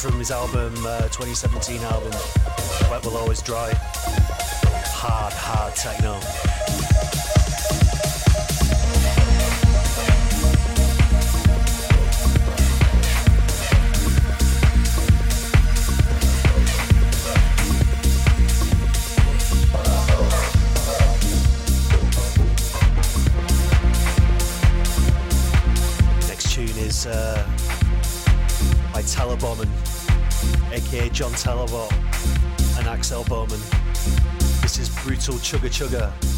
from his album, uh, 2017 album, Wet Will Always Dry. Hard, hard techno. John Talabot and Axel Boman. This is Brutal Chugga Chugga.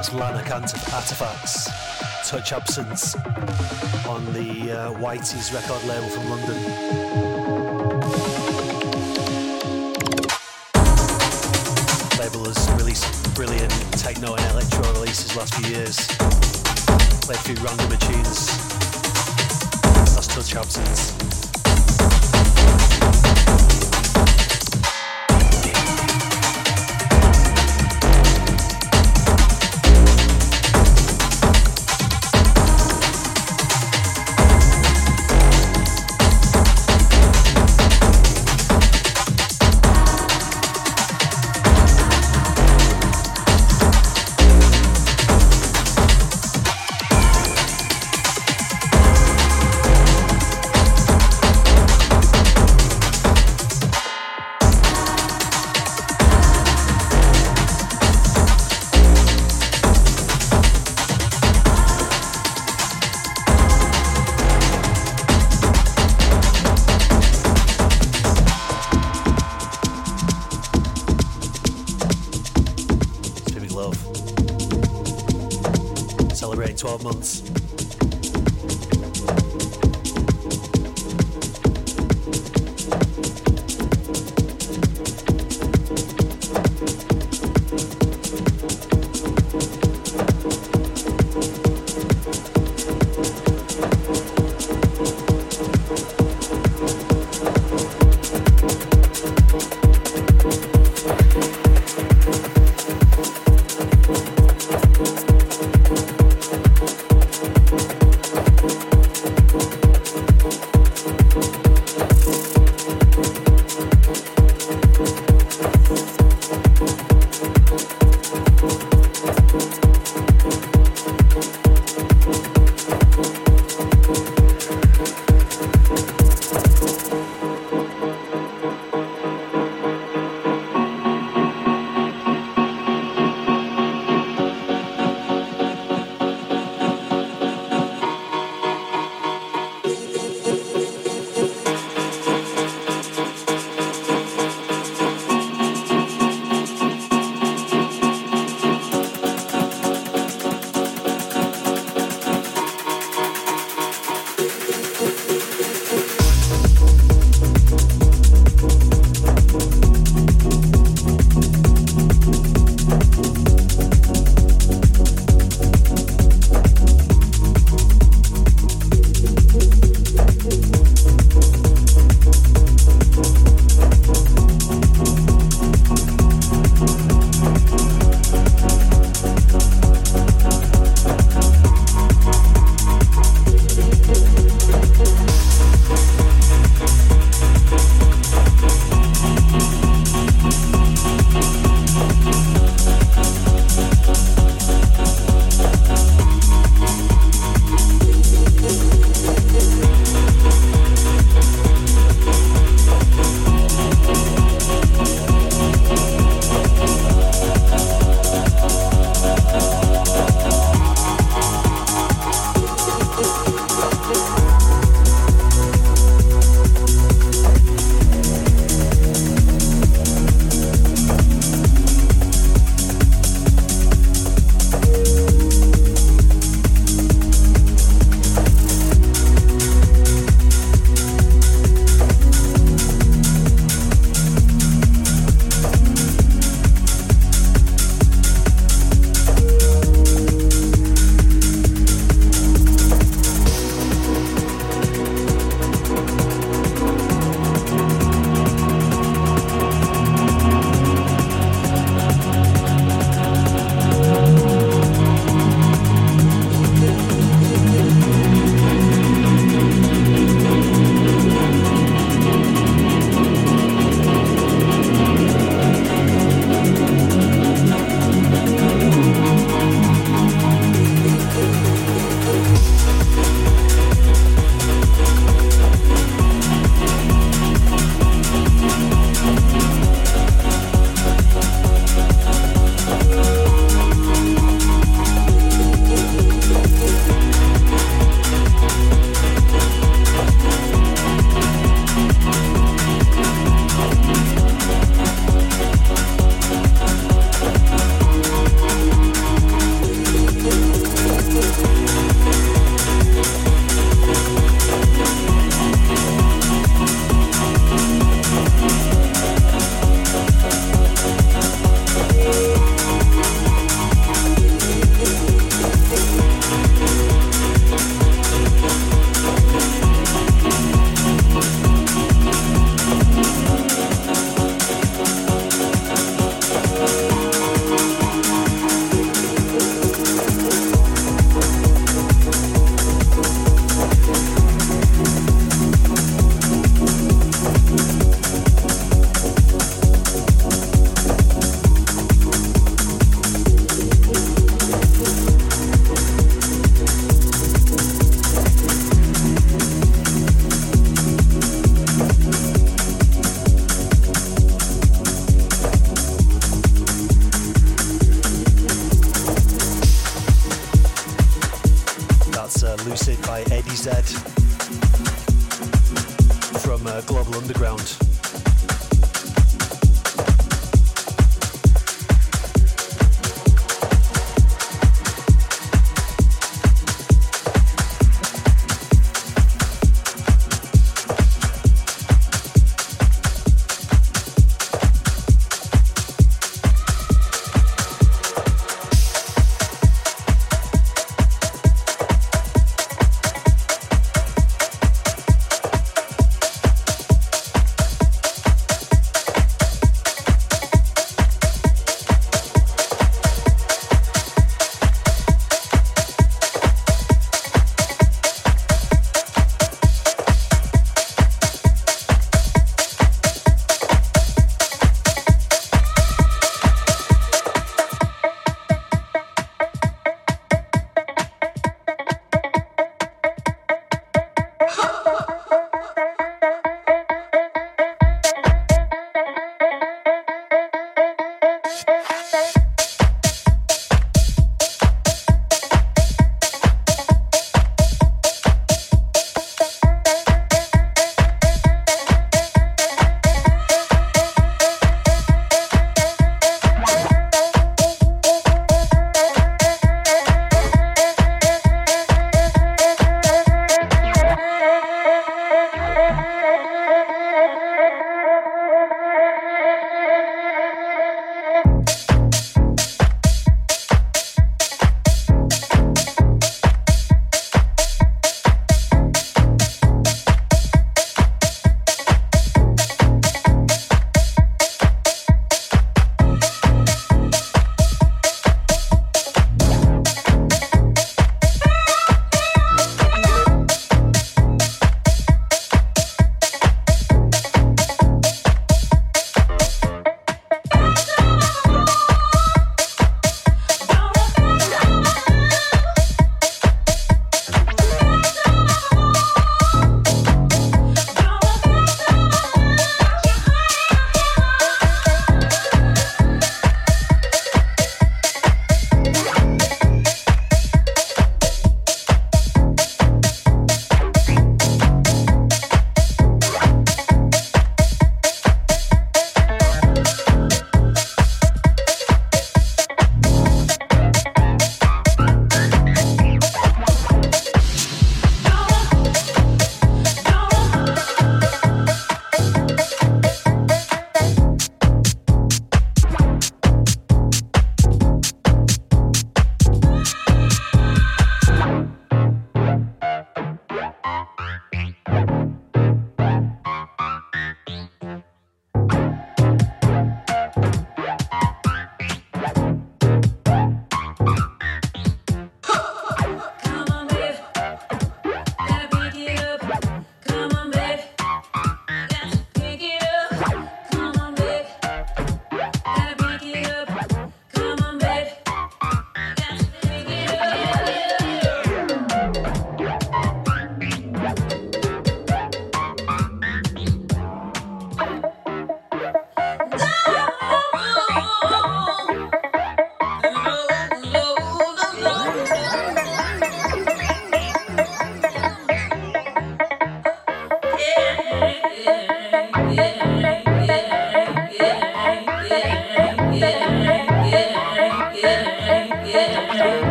That's Lanark Artefax, Touch Absence on the uh, Whities record label from London. Label has released brilliant techno and electro releases last few years. Played a few random tunes. That's Touch Absence.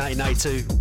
1982.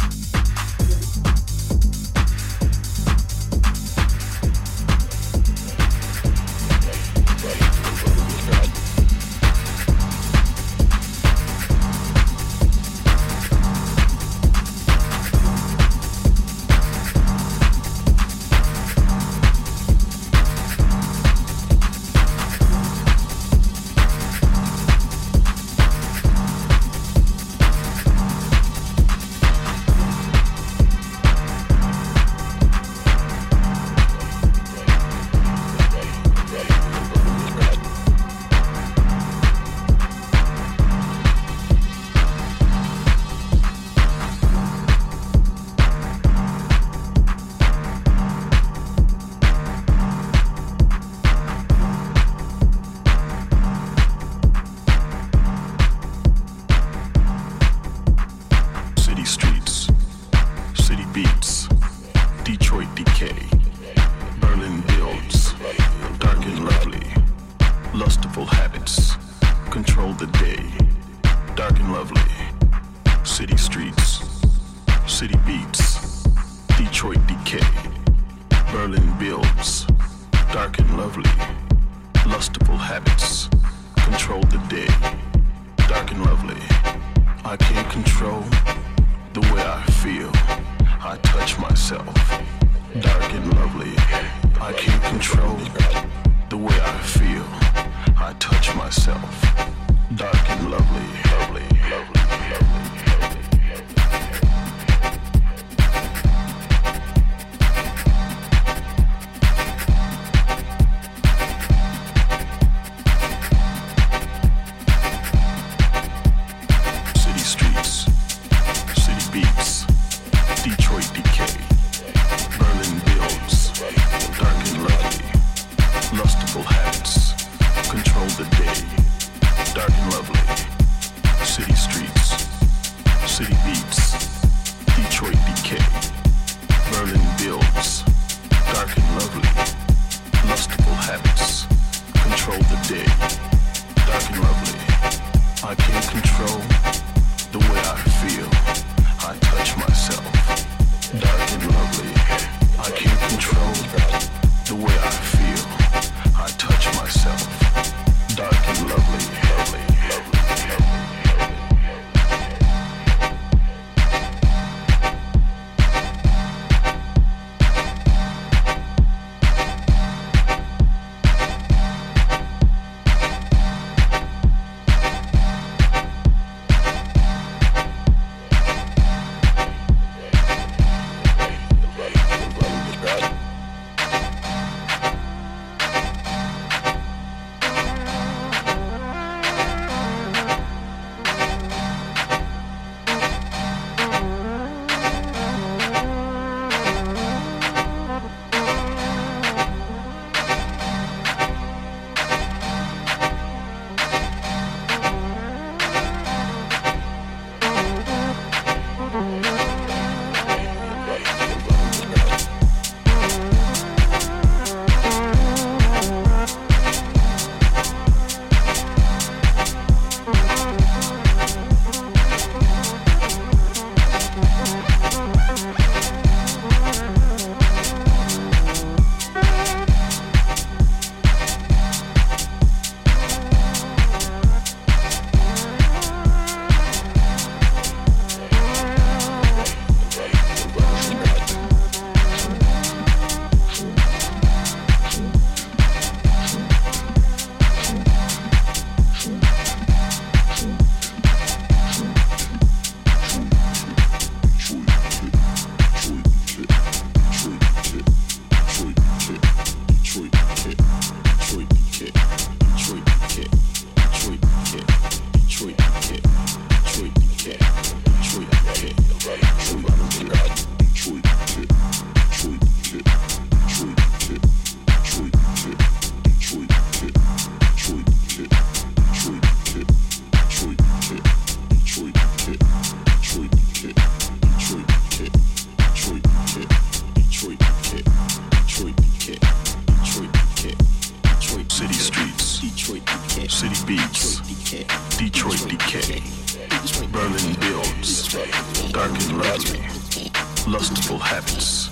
Lustful habits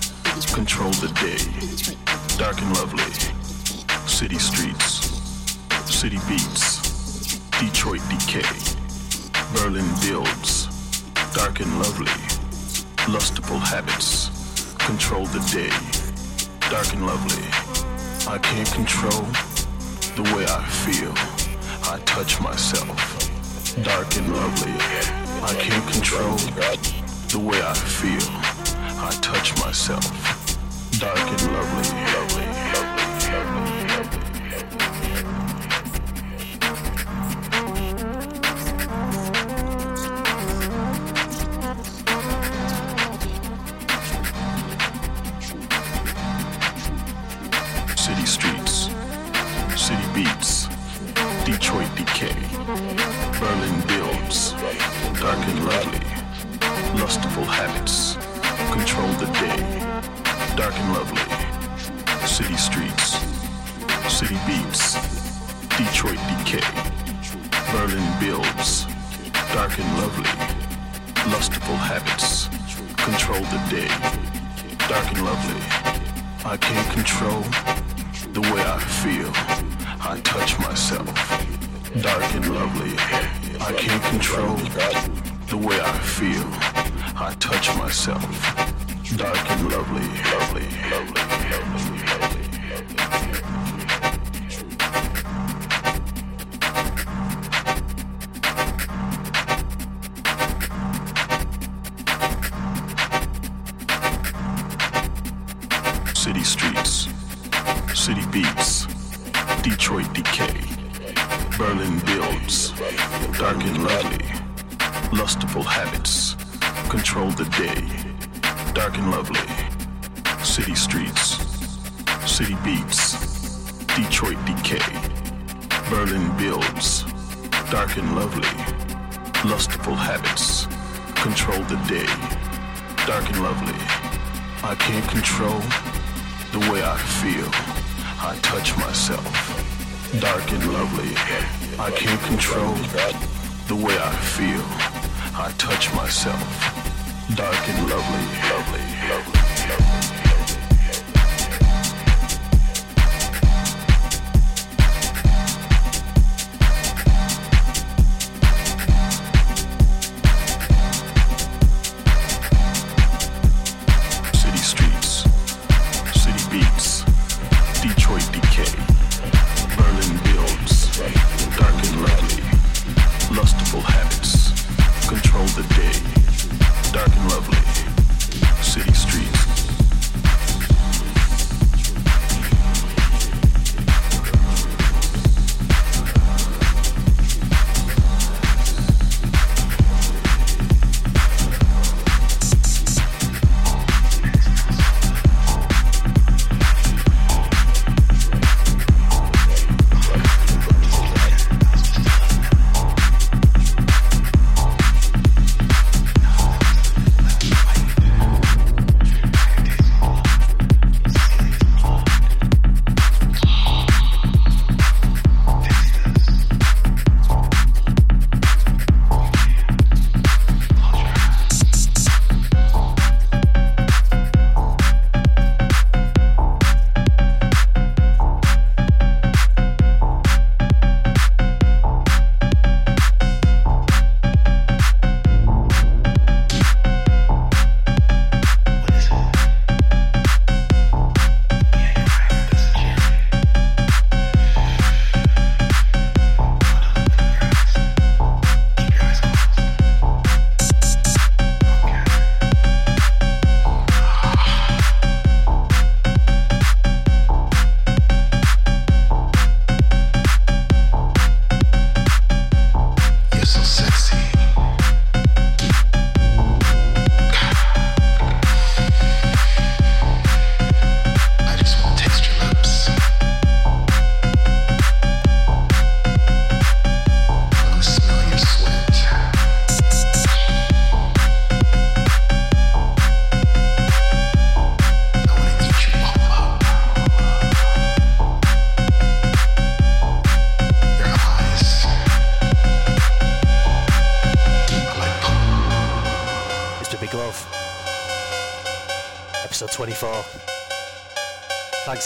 control the day, dark and lovely, city streets, city beats, Detroit decay, Berlin builds, dark and lovely, lustful habits control the day, dark and lovely. I can't control the way I feel. I touch myself, dark and lovely. I can't control the way I feel. I touch myself, dark and lovely, lovely, lovely, lovely. City streets, city beats, Detroit decay, Berlin builds, dark and lovely, lustful habits control the day, dark and lovely, city streets, city beats, Detroit decay, Berlin builds, dark and lovely, lustful habits. Control the day, dark and lovely. I can't control the way I feel. I touch myself, dark and lovely. I can't control the way I feel. I touch myself, dark and lovely, lovely, lovely, lovely, lovely, lovely. City streets, city beats, Detroit decay, Berlin builds, dark and lovely, lustful habits control the day, dark and lovely, city streets, city beats, Detroit decay, Berlin builds, dark and lovely, lustful habits. Control the day, dark and lovely. I can't control the way I feel. I touch myself, dark and lovely. I can't control the way I feel. I touch myself, dark and lovely, lovely,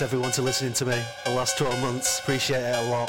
everyone for listening to me the last 12 months. Appreciate it a lot.